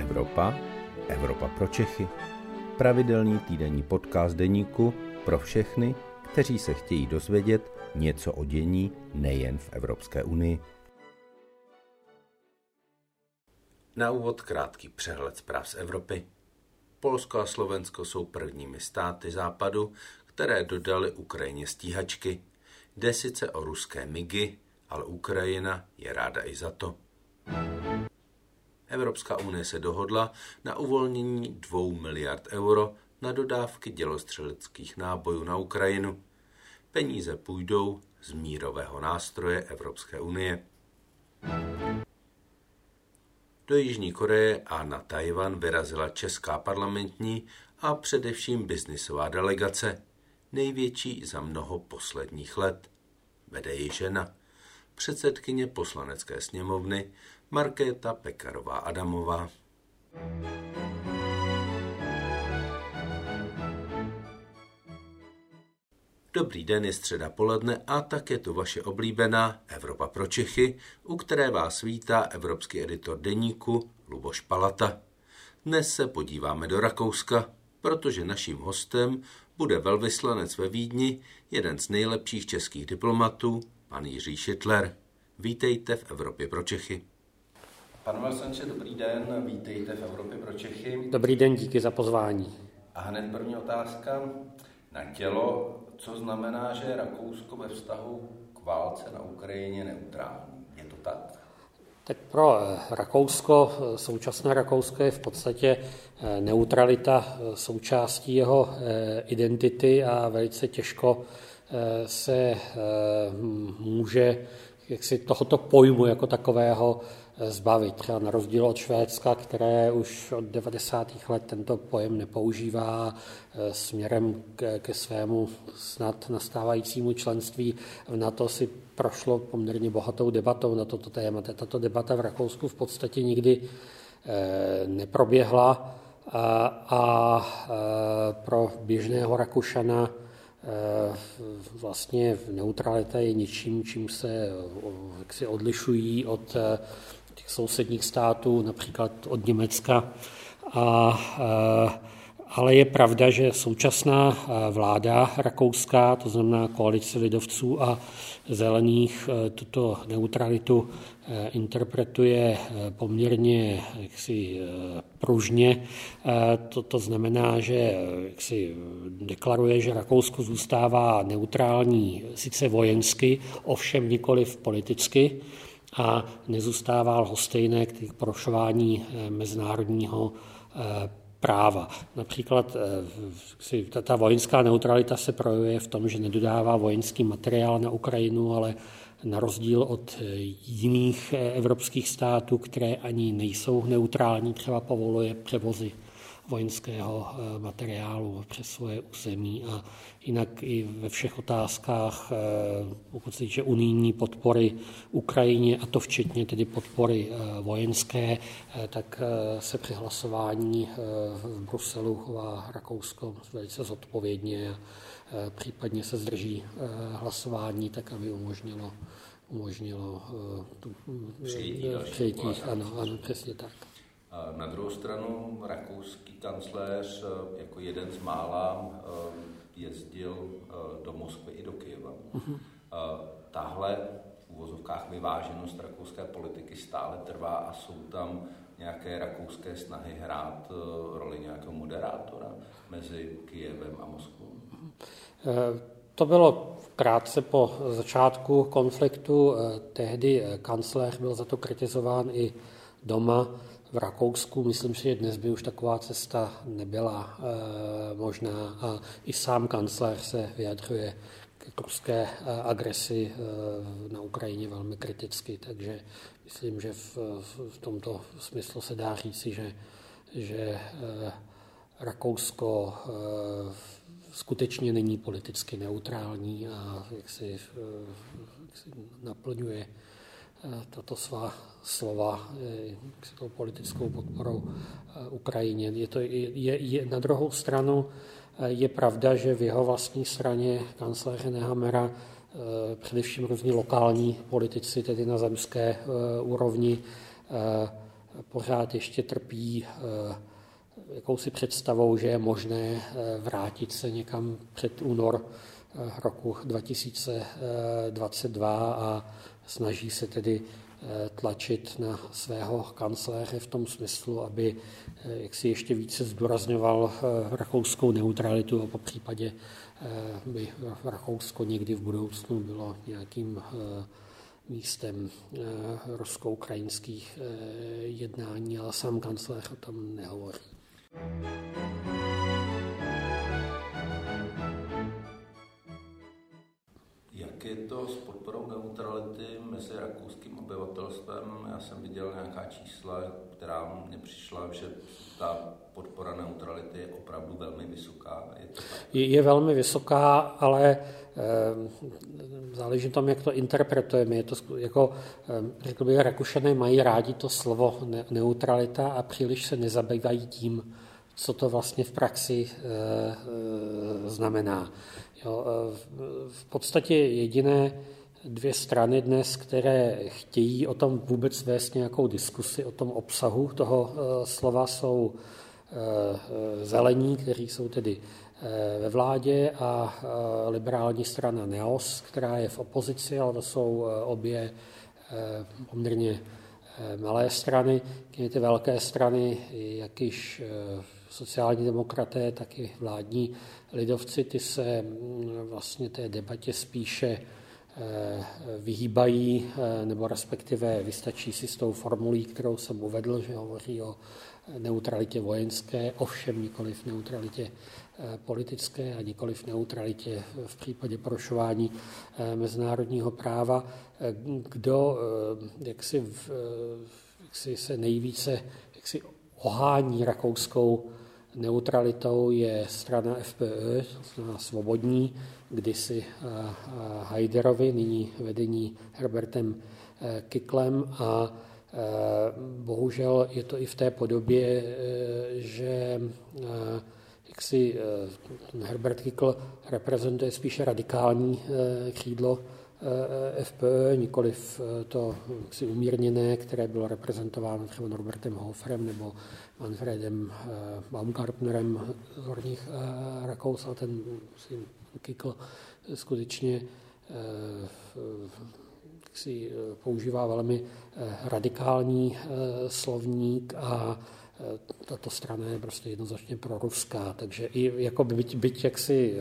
Evropa, Evropa pro Čechy. Pravidelný týdenní podcast deníku pro všechny, kteří se chtějí dozvědět něco o dění nejen v Evropské unii. Na úvod krátký přehled zpráv z Evropy. Polsko a Slovensko jsou prvními státy západu, které dodali Ukrajině stíhačky. Jde sice o ruské migy, ale Ukrajina je ráda i za to. Evropská unie se dohodla na uvolnění 2 miliard euro na dodávky dělostřeleckých nábojů na Ukrajinu. Peníze půjdou z mírového nástroje Evropské unie. Do Jižní Koreje a na Tajvan vyrazila česká parlamentní a především biznisová delegace, největší za mnoho posledních let. Vede ji žena, předsedkyně poslanecké sněmovny Markéta Pekarová Adamová. Dobrý den, je středa poledne a tak je tu vaše oblíbená Evropa pro Čechy, u které vás vítá evropský editor deníku Luboš Palata. Dnes se podíváme do Rakouska, protože naším hostem bude velvyslanec ve Vídni, jeden z nejlepších českých diplomatů, pan Jiří Šitler. Vítejte v Evropě pro Čechy. Pane Velsenče, dobrý den, vítejte v Evropě pro Čechy. Dobrý den, díky za pozvání. A hned první otázka na tělo. Co znamená, že je Rakousko ve vztahu k válce na Ukrajině neutrální? Je to tak? Tak pro eh, Rakousko, eh, současné Rakousko je v podstatě eh, neutralita součástí jeho identity a velice těžko se může jaksi tohoto pojmu jako takového zbavit. Třeba na rozdíl od Švédska, které už od 90. let tento pojem nepoužívá e, směrem ke svému snad nastávajícímu členství v NATO si prošlo poměrně bohatou debatou na toto téma. Tato debata v Rakousku v podstatě nikdy e, neproběhla a, a e, pro běžného Rakušana vlastně neutralita je něčím, čím se odlišují od těch sousedních států, například od Německa. A, ale je pravda, že současná vláda rakouská, to znamená koalice lidovců a zelených, tuto neutralitu interpretuje poměrně jaksi pružně. To, to znamená, že jaksi deklaruje, že Rakousko zůstává neutrální sice vojensky, ovšem nikoli politicky a nezůstává lhostejné k porušování eh, mezinárodního eh, práva. Například eh, ta vojenská neutralita se projevuje v tom, že nedodává vojenský materiál na Ukrajinu, ale na rozdíl od jiných evropských států, které ani nejsou neutrální, třeba povoluje převozy vojenského eh, materiálu přes svoje území a jinak i ve všech otázkách, eh, pokud se týče unijní podpory Ukrajině, a to včetně tedy podpory eh, vojenské, tak se při hlasování v Bruselu chová Rakousko velice zodpovědně a případně se zdrží hlasování, tak aby umožnilo umožnilo tu přijetí. Ano, ano, přesně tak. Na druhou stranu rakouský kancléř eh, jako jeden z mála eh, jezdil eh, do Moskvy i do Kyjeva. Uh-huh. Tahle v uvozovkách vyváženost rakouské politiky stále trvá a jsou tam nějaké rakouské snahy hrát roli nějakého moderátora mezi Kyjevem a Moskvou? To bylo krátce po začátku konfliktu. Tehdy kancléř byl za to kritizován i doma v Rakousku. Myslím si, že dnes by už taková cesta nebyla e, možná a i sám kancléř se vyjadřuje k ruské eh, agresi e, na Ukrajině velmi kriticky, takže myslím, že v, v tomto smyslu se dá říci, že, že Rakousko skutečně není politicky neutrální a jak si, jak si naplňuje tato svá slova eh, s tou politickou podporou eh, Ukrajině. Je to, je, je, na druhou stranu eh, je pravda, že v jeho vlastní straně kancléře Nehamera především různí lokální politici, tedy na zemské úrovni, pořád ještě trpí jakousi představou, že je možné vrátit se někam před únor roku 2022 a snaží se tedy tlačit na svého kancléře v tom smyslu, aby jak si ještě více zdůrazňoval rakouskou neutralitu a po případě by Rakousko někdy v budoucnu bylo nějakým místem rusko-ukrajinských jednání, ale sám kancléř o tom nehovoří. To s podporou neutrality mezi rakouským obyvatelstvem? Já jsem viděl nějaká čísla, která mně přišla, že ta podpora neutrality je opravdu velmi vysoká. Je, to je, je velmi vysoká, ale e, záleží tom, jak to interpretujeme. Je to jako, e, řekl bych, Rakušané mají rádi to slovo ne, neutralita a příliš se nezabývají tím, co to vlastně v praxi e, e, znamená. Jo, v podstatě jediné dvě strany dnes, které chtějí o tom vůbec vést nějakou diskusi, o tom obsahu toho slova, jsou zelení, kteří jsou tedy ve vládě a liberální strana NEOS, která je v opozici, ale to jsou obě poměrně malé strany. Ty velké strany, jak již sociální demokraté, tak i vládní lidovci, ty se mm, vlastně té debatě spíše eh, vyhýbají, eh, nebo respektive vystačí si s tou formulí, kterou jsem uvedl, že hovoří o neutralitě vojenské, ovšem nikoli v neutralitě eh, politické a nikoli v neutralitě v případě porušování mezinárodního práva. Kdo jak si, jak si se nejvíce jak si ohání rakouskou neutralitou je strana FPÖ, znamená svobodní, kdysi eh, eh, Haiderovi, nyní vedení Herbertem eh, Kiklem a bohužel je to i v té podobě, že jak si Herbert Kikl reprezentuje spíše radikální křídlo Eh, FPÖ, nikoliv eh, to umírněné, které bylo reprezentováno třeba Norbertem Hoferem nebo Manfredem eh, Baumgartnerem z Horních Rakous a ten si Kikl skutečně si používá velmi radikální slovník a tato strana je prostě jednoznačně proruská, takže i jako byť, byť jaksi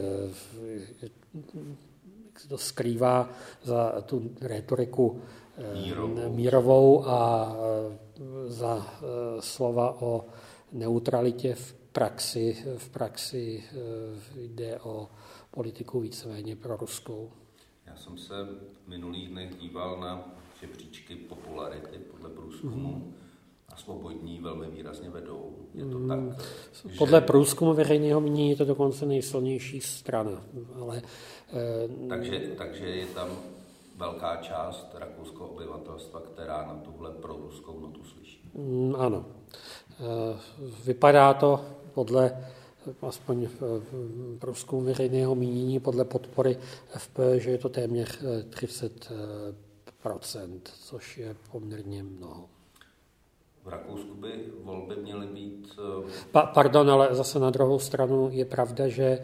se to skrývá za tu retoriku eh, mírovou, mírovou a eh, za eh, slova o neutralitě v praxi. V praxi jde o politiku víceméně pro ruskou. Já jsem se v minulých dnech díval na žebříčky popularity podle průzkumu. Mm-hmm a svobodní velmi výrazně vedou. Je to tak, mm, Podle že... průzkumu veřejného mínění je to dokonce nejsilnější strana. Ale, eh, takže, takže je tam velká část rakouského obyvatelstva, která na tuhle proruskou notu slyší. Mm, ano. Eh, vypadá to podle aspoň v průzkumu veřejného mínění, podle podpory FP, že je to téměř 30 eh, což je poměrně mnoho. V Rakousku by volby měly být... Eh, pa, pardon, ale zase na druhou stranu je pravda, že eh,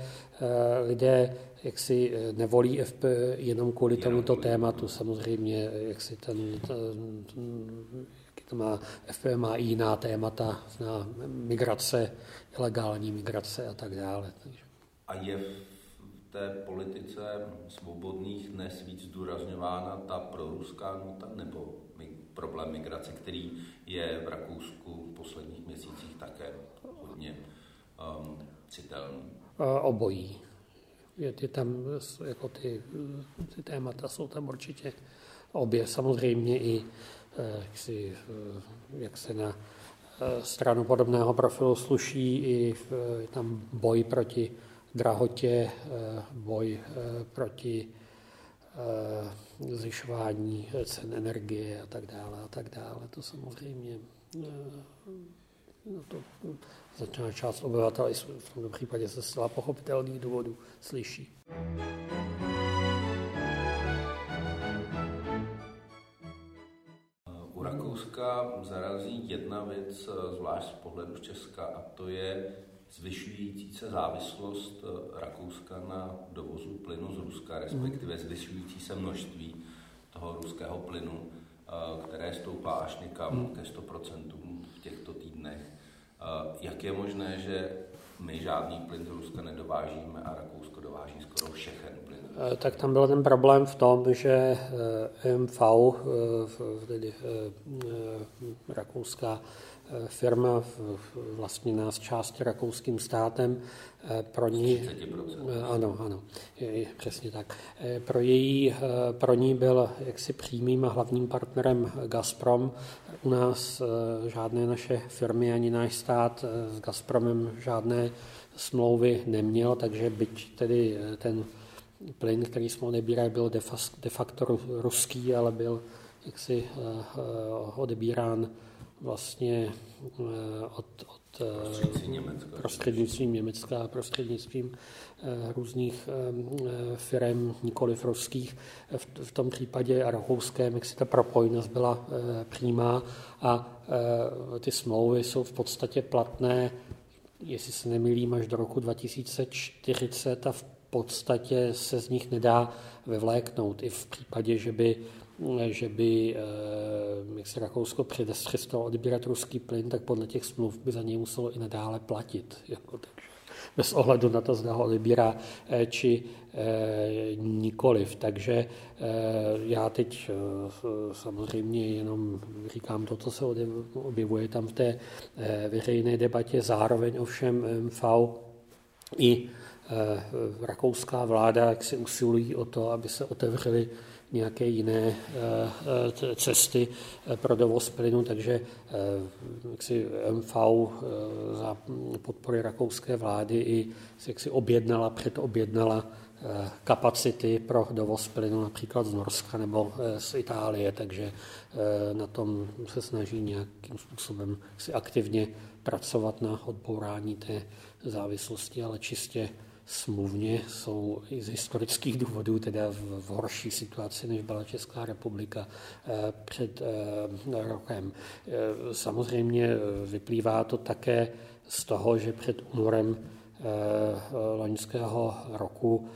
lidé jak si eh, nevolí FP jenom kvůli tomuto tématu. Samozřejmě, jak si ten, ten, to má, FP má i jiná témata, na migrace, ilegální migrace a tak dále. A je v té politice svobodných dnes víc zdůrazňována ta proruská nota nebo problém migrace, který je v Rakousku v posledních měsících také hodně um, citelný. Obojí. Je, je tam, jako ty, ty témata jsou tam určitě obě. Samozřejmě i, eh, jak, si, eh, jak se na eh, stranu podobného profilu sluší, i tam boj proti drahotě, boj proti zvyšování cen energie a tak dále a tak dále. To samozřejmě no to značná část obyvatel i v tomto případě se zcela pochopitelných důvodů slyší. Rakouska zarazí jedna věc, zvlášť z pohledu Česka, a to je zvyšující se závislost Rakouska na dovozu plynu z Ruska, respektive zvyšující se množství toho ruského plynu, které stoupá až někam ke 100% v těchto týdnech. Jak je možné, že my žádný plyn z Ruska nedovážíme a Rakousko dováží skoro všechen plyn? Eh, tak tam byl ten problém v tom, že eh, eh, tedy rakouská firma vlastně nás části rakouským státem pro ní, ano, ano, je, přesně tak. Pro, její, pro ní byl jaksi přímým a hlavním partnerem Gazprom. U nás žádné naše firmy ani náš stát s Gazpromem žádné smlouvy neměl, takže byť tedy ten plyn, který jsme odebírali, byl de facto ruský, ale byl jaksi odebírán vlastně od, od prostřednictvím Německa a prostřednictvím různých firm, nikoliv ruských. V, v tom případě a rakouském, jak si ta propojnost byla přímá a ty smlouvy jsou v podstatě platné, jestli se nemýlím, až do roku 2040 a v podstatě se z nich nedá vyvléknout. I v případě, že by, že by eh, jak se Rakousko přestalo odbírat ruský plyn, tak podle těch smluv by za něj muselo i nadále platit. Jako, takže bez ohledu na to, zda ho odebírá eh, či eh, nikoliv. Takže já teď samozřejmě jenom říkám to, co se objevuje tam v té veřejné debatě. Zároveň ovšem MV i rakouská vláda jak si usilují o to, aby se otevřely nějaké jiné eh, cesty eh, pro dovoz plynu, takže jak si MV za podpory rakouské vlády i jak si objednala, předobjednala kapacity pro dovoz plynu například z Norska nebo z Itálie, takže na tom se snaží nějakým způsobem si aktivně pracovat na odbourání té závislosti, ale čistě smluvně jsou i z historických důvodů teda v, v horší situaci, než byla Česká republika eh, před eh, rokem. Eh, samozřejmě vyplývá to také z toho, že před únorem loňského roku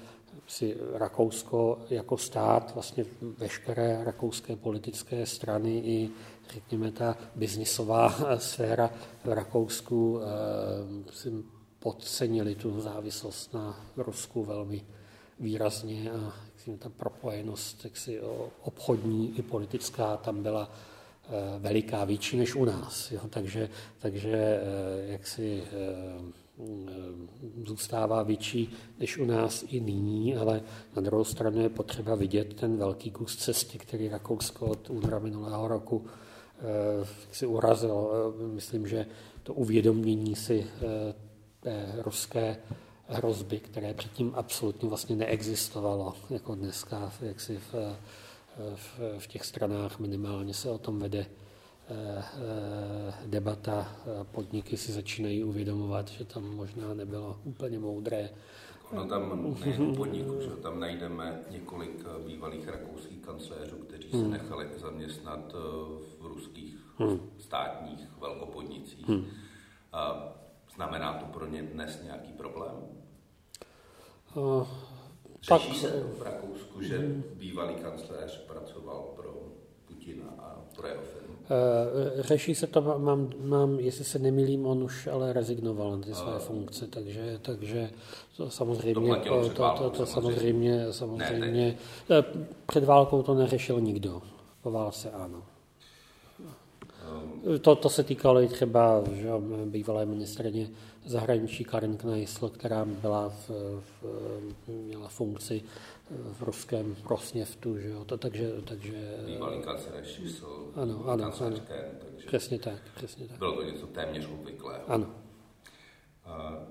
si Rakousko jako stát, vlastně veškeré rakouské politické strany i řekněme ta biznisová sféra v Rakousku podcenili tu závislost na Rusku velmi výrazně a ta propojenost jaksi, obchodní i politická tam byla eh, veliká, větší než u nás. Jo? Takže, takže eh, jak si eh, zůstává větší než u nás i nyní, ale na druhou stranu je potřeba vidět ten velký kus cesty, který Rakousko od února minulého roku si urazil. Myslím, že to uvědomění si té ruské hrozby, které předtím absolutně vlastně neexistovalo, jako dneska jaksi v, v, v těch stranách minimálně se o tom vede eh, eh, debata, podniky si začínají uvědomovat, že tam možná nebylo úplně moudré. No tam nejen podniku, že tam najdeme několik eh, bývalých rakouských kancléřů, kteří se hmm. nechali zaměstnat v ruských hmm. státních velkopodnicích. Hmm. Znamená to pro ně dnes nějaký problém? Uh, Řeší tak, se to v Rakousku, že bývalý kancléř pracoval pro Putina a pro jeho firmu? Uh, řeší se to, mám, mám, jestli se nemilím, on už ale rezignoval na ty své uh, funkce, takže, takže to samozřejmě, to, to, to, to samozřejmě, samozřejmě ne, eh, před válkou to neřešil nikdo, po válce ano. To, to se týkalo i třeba že, bývalé ministrně zahraničí Karin Kneisl, která byla v, v, měla funkci v ruském Rosněftu, že jo, to, takže, takže... Bývalý kancelář ano, ano, ano, takže přesně tak, přesně tak. Bylo to něco téměř obvyklého. Ano.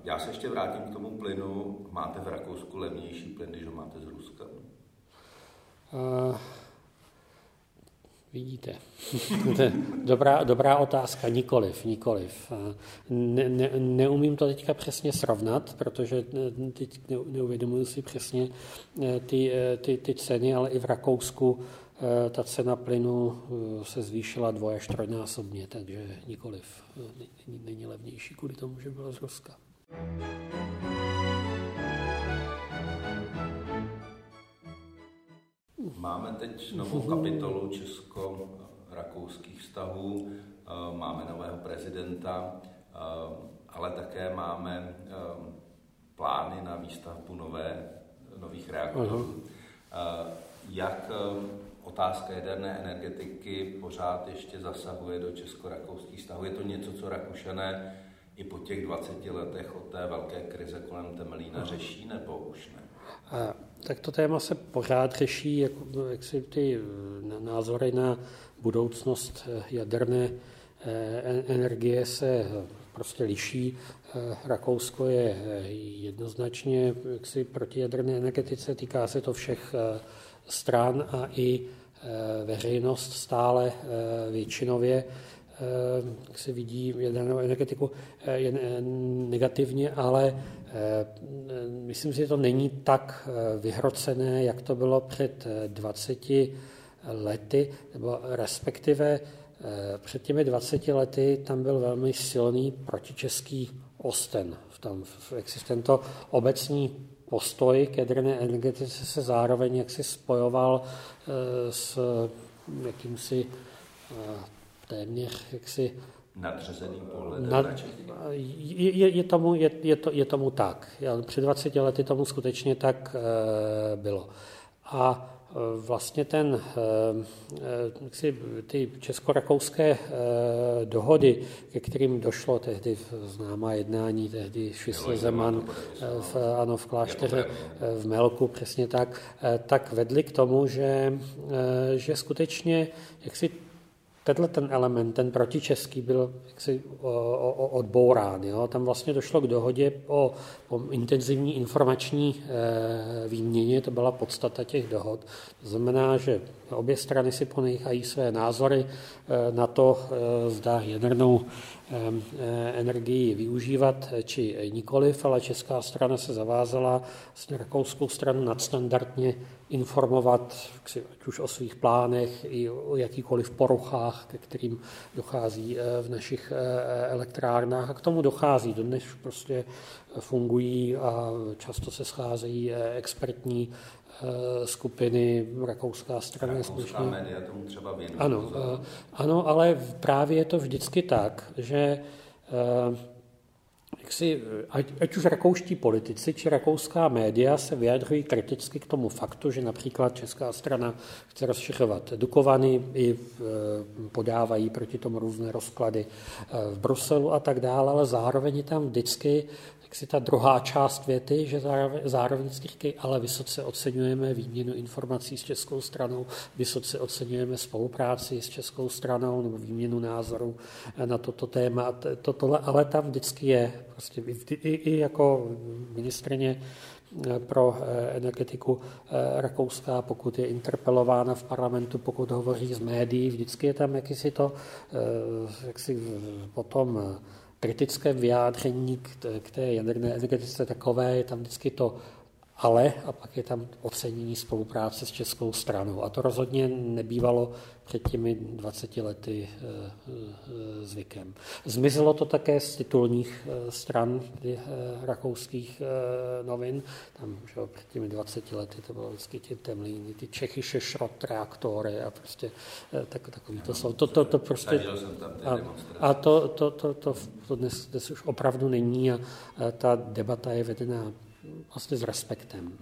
Já se ještě vrátím k tomu plynu. Máte v Rakousku levnější plyn, když ho máte z Ruska? Uh, Vidíte. dobrá, dobrá otázka. Nikoliv, nikoliv. Ne, ne, neumím to teďka přesně srovnat, protože teď neuvědomuji si přesně ty, ty, ty ceny, ale i v Rakousku ta cena plynu se zvýšila dvoj až trojnásobně, takže nikoliv. Není, není levnější kvůli tomu, že byla z Ruska. Máme teď novou kapitolu česko-rakouských vztahů, eh, máme nového prezidenta, eh, ale také máme eh, plány na výstavbu nové, nových reaktorů. Jak otázka jaderné energetiky pořád ještě zasahuje do česko-rakouských vztahů? Je to něco, co Rakušané i po těch 20 letech od té velké krize kolem Temelína řeší, nebo už ne? Tak to téma se pořád řeší, jak, jak si ty eh, názory na budoucnost eh, jaderné eh, energie se prostě liší. Rakousko je jednoznačně jaksi proti jaderné energetice, týká se to všech stran a i veřejnost stále většinově jak se vidí jadernou energetiku jen negativně, nebo myslím si, že to není tak vyhrocené, jak to bylo před 20 lety, nebo respektive před těmi 20 lety tam byl velmi silný protičeský osten. V si tento obecný postoj k jaderné energetice se zároveň jaksi spojoval s jakýmsi téměř jaksi nadřazeným pohledem nad, je, je, je, tomu, je, je, to, je tomu tak. Před 20 lety tomu skutečně tak e, bylo. A e, vlastně ten, e, jaksi, ty česko-rakouské e, dohody, ke kterým došlo tehdy známá jednání, tehdy Švisl Zeman v, ano, v klášteře v Melku, přesně tak, tak vedly k tomu, že, že skutečně jaksi tenhle ten element, ten protičeský, byl jaksi odbourán. Jo? Tam vlastně došlo k dohodě o, o intenzivní informační e, výměně, to byla podstata těch dohod. To znamená, že obě strany si ponechají své názory e, na to, e, zda jadernou energii využívat či nikoliv, ale česká strana se zavázala s rakouskou stranu nadstandardně informovat ať už o svých plánech i o jakýkoliv poruchách, ke kterým dochází eh, v našich eh, elektrárnách. A k tomu dochází. Dnes prostě fungují a často se scházejí eh, expertní skupiny, rakouská strana Rakouská média tomu třeba věnují. Ano, ano, ale právě je to vždycky tak, že jak si, ať, ať už rakouští politici či rakouská média se vyjadřují kriticky k tomu faktu, že například česká strana chce rozšiřovat Dukovany, i podávají proti tomu různé rozklady v Bruselu a tak dále, ale zároveň je tam vždycky tak si ta druhá část věty, že zároveň, zároveň říkají, ale vysoce oceňujeme výměnu informací s českou stranou, vysoce oceňujeme spolupráci s českou stranou nebo výměnu názorů na toto téma. Toto, ale tam vždycky je, prostě i, i jako ministrině eh, pro eh, energetiku eh, rakouská, pokud je interpelována v parlamentu, pokud hovoří z médií, vždycky je tam jakýsi to, jak si potom kritické vyjádření k té jaderné energetice takové, je tam vždycky to ale a pak je tam ocenění spolupráce s českou stranou. A to rozhodně nebývalo před těmi 20 lety eh, eh, zvykem. Zmizelo to také z titulních eh, stran rakouských novin. Tam že před těmi 20 lety to bylo vždycky ty temlíny, ty Čechyše šrot reaktory a prostě tak, takový to jsou. To, to, to prostě, a, a to, to, to, to, to dnes, dnes už opravdu není a ta debata je vedená vlastně s respektem.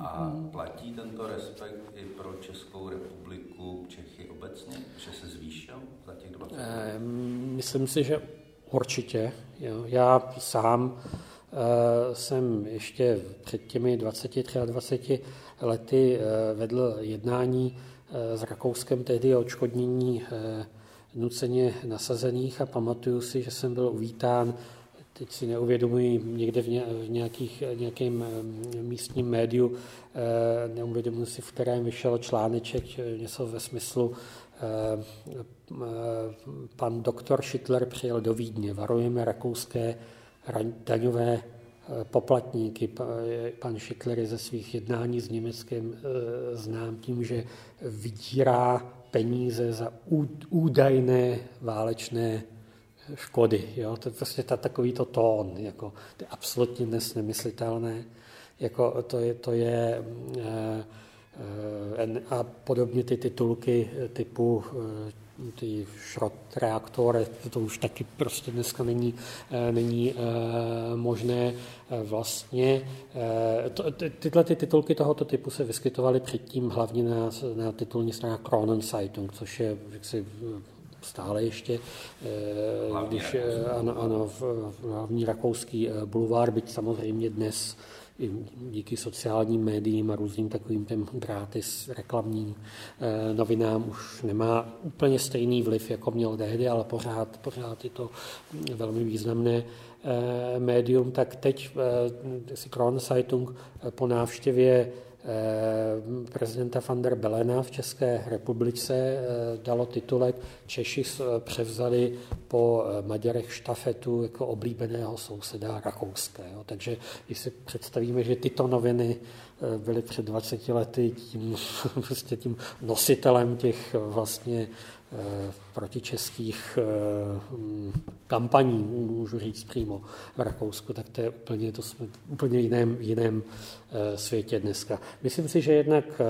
A platí tento respekt i pro Českou republiku, Čechy obecně, že se zvýšil za těch 20 let? Myslím si, že určitě. Jo. Já sám e, jsem ještě před těmi 20, 23 lety e, vedl jednání e, s Rakouskem tehdy o odškodnění nuceně nasazených a pamatuju si, že jsem byl uvítán teď si neuvědomuji někde v nějakých, nějakém eh, místním médiu, eh, neuvědomuji si, v kterém vyšel článeček, něco ve smyslu, pan doktor Schittler přijel do Vídně. Varujeme rakouské daňové poplatníky. Pan Schittler je ze svých jednání s Německem znám tím, že vydírá peníze za údajné válečné škody. Jo? To je prostě ta, takový to tón, jako, to je absolutně dnes nemyslitelné. Jako, to je, to je e, e, a podobně ty titulky typu e, ty šrot reaktory, to už taky prostě dneska není, není možné vlastně. To, ty, tyhle ty titulky tohoto typu se vyskytovaly předtím hlavně na, na titulní straně Kronenzeitung, což je jaksi stále ještě, eh, když, eh, ano, ano, hlavní rakouský eh, bulvár, byť samozřejmě dnes i díky sociálním médiím a různým takovým těm gratis reklamním novinám už nemá úplně stejný vliv, jako měl tehdy, ale pořád, pořád je to velmi významné médium. Tak teď si Kronzeitung po návštěvě prezidenta van der Belena v České republice eh, dalo titulek Češi eh, převzali po Maďarech štafetu jako oblíbeného souseda rakouského. Takže když si představíme, že tyto noviny byly před 20 lety tím, prostě tím nositelem těch vlastně protičeských kampaní, můžu říct přímo v Rakousku, tak to je úplně, to jsme úplně jiném, jiném Eh, světě dneska. Myslím si, že jednak eh,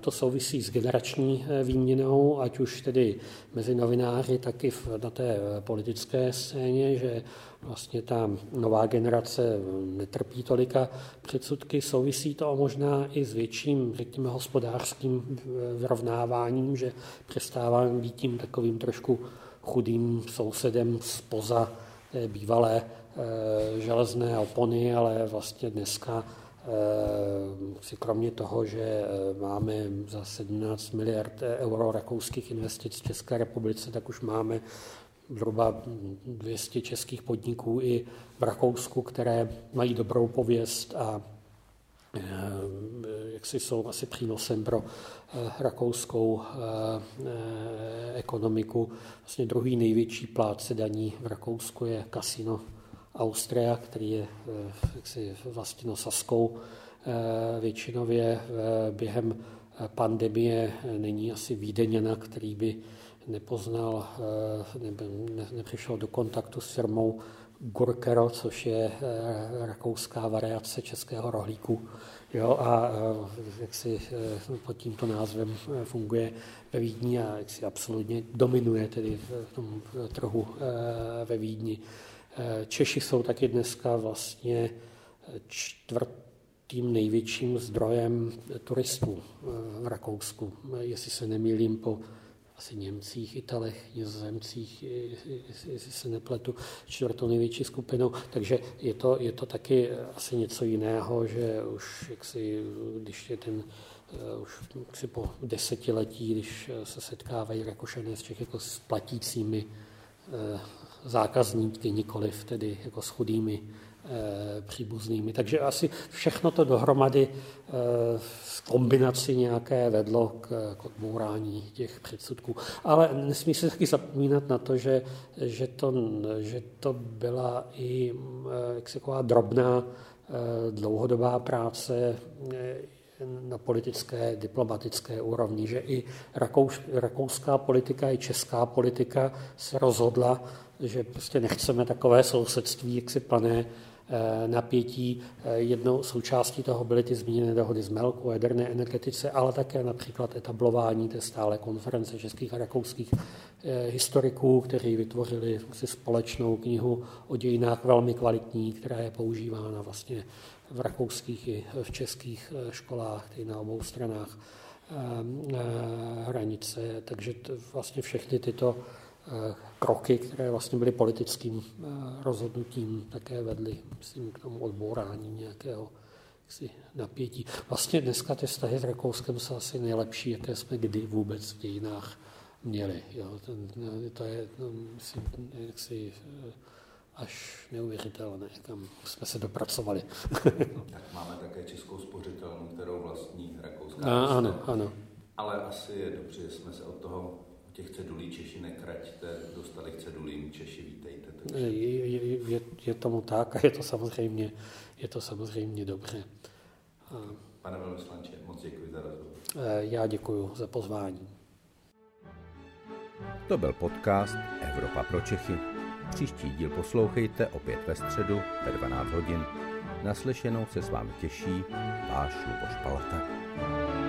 to souvisí s generační eh, výměnou, ať už tedy mezi novináři, tak i na té politické scéně, že vlastně ta nová generace netrpí tolika předsudky. Souvisí to možná i s větším, řekněme, hospodářským vyrovnáváním, že přestává být tím takovým trošku chudým sousedem spoza bývalé železné opony, ale vlastně dneska Eh, si kromě toho, že eh, máme za 17 miliard euro rakouských investic v České republice, tak už máme zhruba 200 českých podniků i v Rakousku, které mají dobrou pověst a eh, jak si jsou asi přínosem pro rakouskou ekonomiku. Vlastně druhý největší plátce daní v Rakousku je kasino Austria, který je eh, jaksi vlastněno Saskou eh, většinově eh, během pandemie není asi Vídeňana, který by nepoznal, nebo nepřišel do kontaktu s firmou Gurkero, což je rakouská variace českého rohlíku. Jo, a jak si pod tímto názvem funguje ve Vídni a jak si absolutně dominuje tedy v tom trhu ve Vídni. Češi jsou taky dneska vlastně čtvrtým největším zdrojem turistů eh, v Rakousku. Jestli se nemýlím po asi Němcích, Italech, Nizozemcích, jestli se nepletu, čtvrtou největší skupinou. Takže je to, je to taky asi něco jiného, že už jaksi, když je ten eh, už si po desetiletí, když se setkávají Rakušané s Čech jako s platícími eh, zákazníky, nikoliv tedy jako s chudými příbuznými. Takže asi všechno to dohromady e, v kombinaci nějaké vedlo k, odbourání těch předsudků. Ale nesmí se taky zapomínat na to, že, že, to, že to byla i e, jak se drobná dlouhodobá práce na politické, diplomatické úrovni, že i rakous, rakouská politika, i česká politika se rozhodla že prostě nechceme takové sousedství, jak si plné eh, napětí. Eh, jednou součástí toho byly ty zmíněné dohody z Melku o jaderné energetice, ale také například etablování té stále konference českých a rakouských eh, historiků, kteří vytvořili společnou knihu o dějinách velmi kvalitní, která je používána vlastně v rakouských i v českých školách, tedy na obou stranách hranice. Takže vlastně všechny tyto Eh, kroky, které vlastně byly politickým eh, rozhodnutím, také vedly myslím, k tomu odbourání nějakého jaksi, napětí. Vlastně dneska ty vztahy s Rakouskem jsou asi nejlepší, jaké jsme kdy vůbec v dějinách měli. Jo. Ten, to je, no, myslím, jaksi, eh, až neuvěřitelné, kam jsme se dopracovali. tak máme také českou spořitelnu, kterou vlastní rakouská A, Ano, ano. Ale asi je dobře, že jsme se od toho těch cedulí Češi nekraťte, dostali k cedulím Češi vítejte. Takže... Je, je, je, je tomu tak a je to samozřejmě, je to samozřejmě dobře. Pane velvyslanče, moc děkuji za rozhovor. Já děkuji za pozvání. To byl podcast Evropa pro Čechy. Příští díl poslouchejte opět ve středu ve 12 hodin. Naslyšenou se s vámi těší váš Luboš Palata.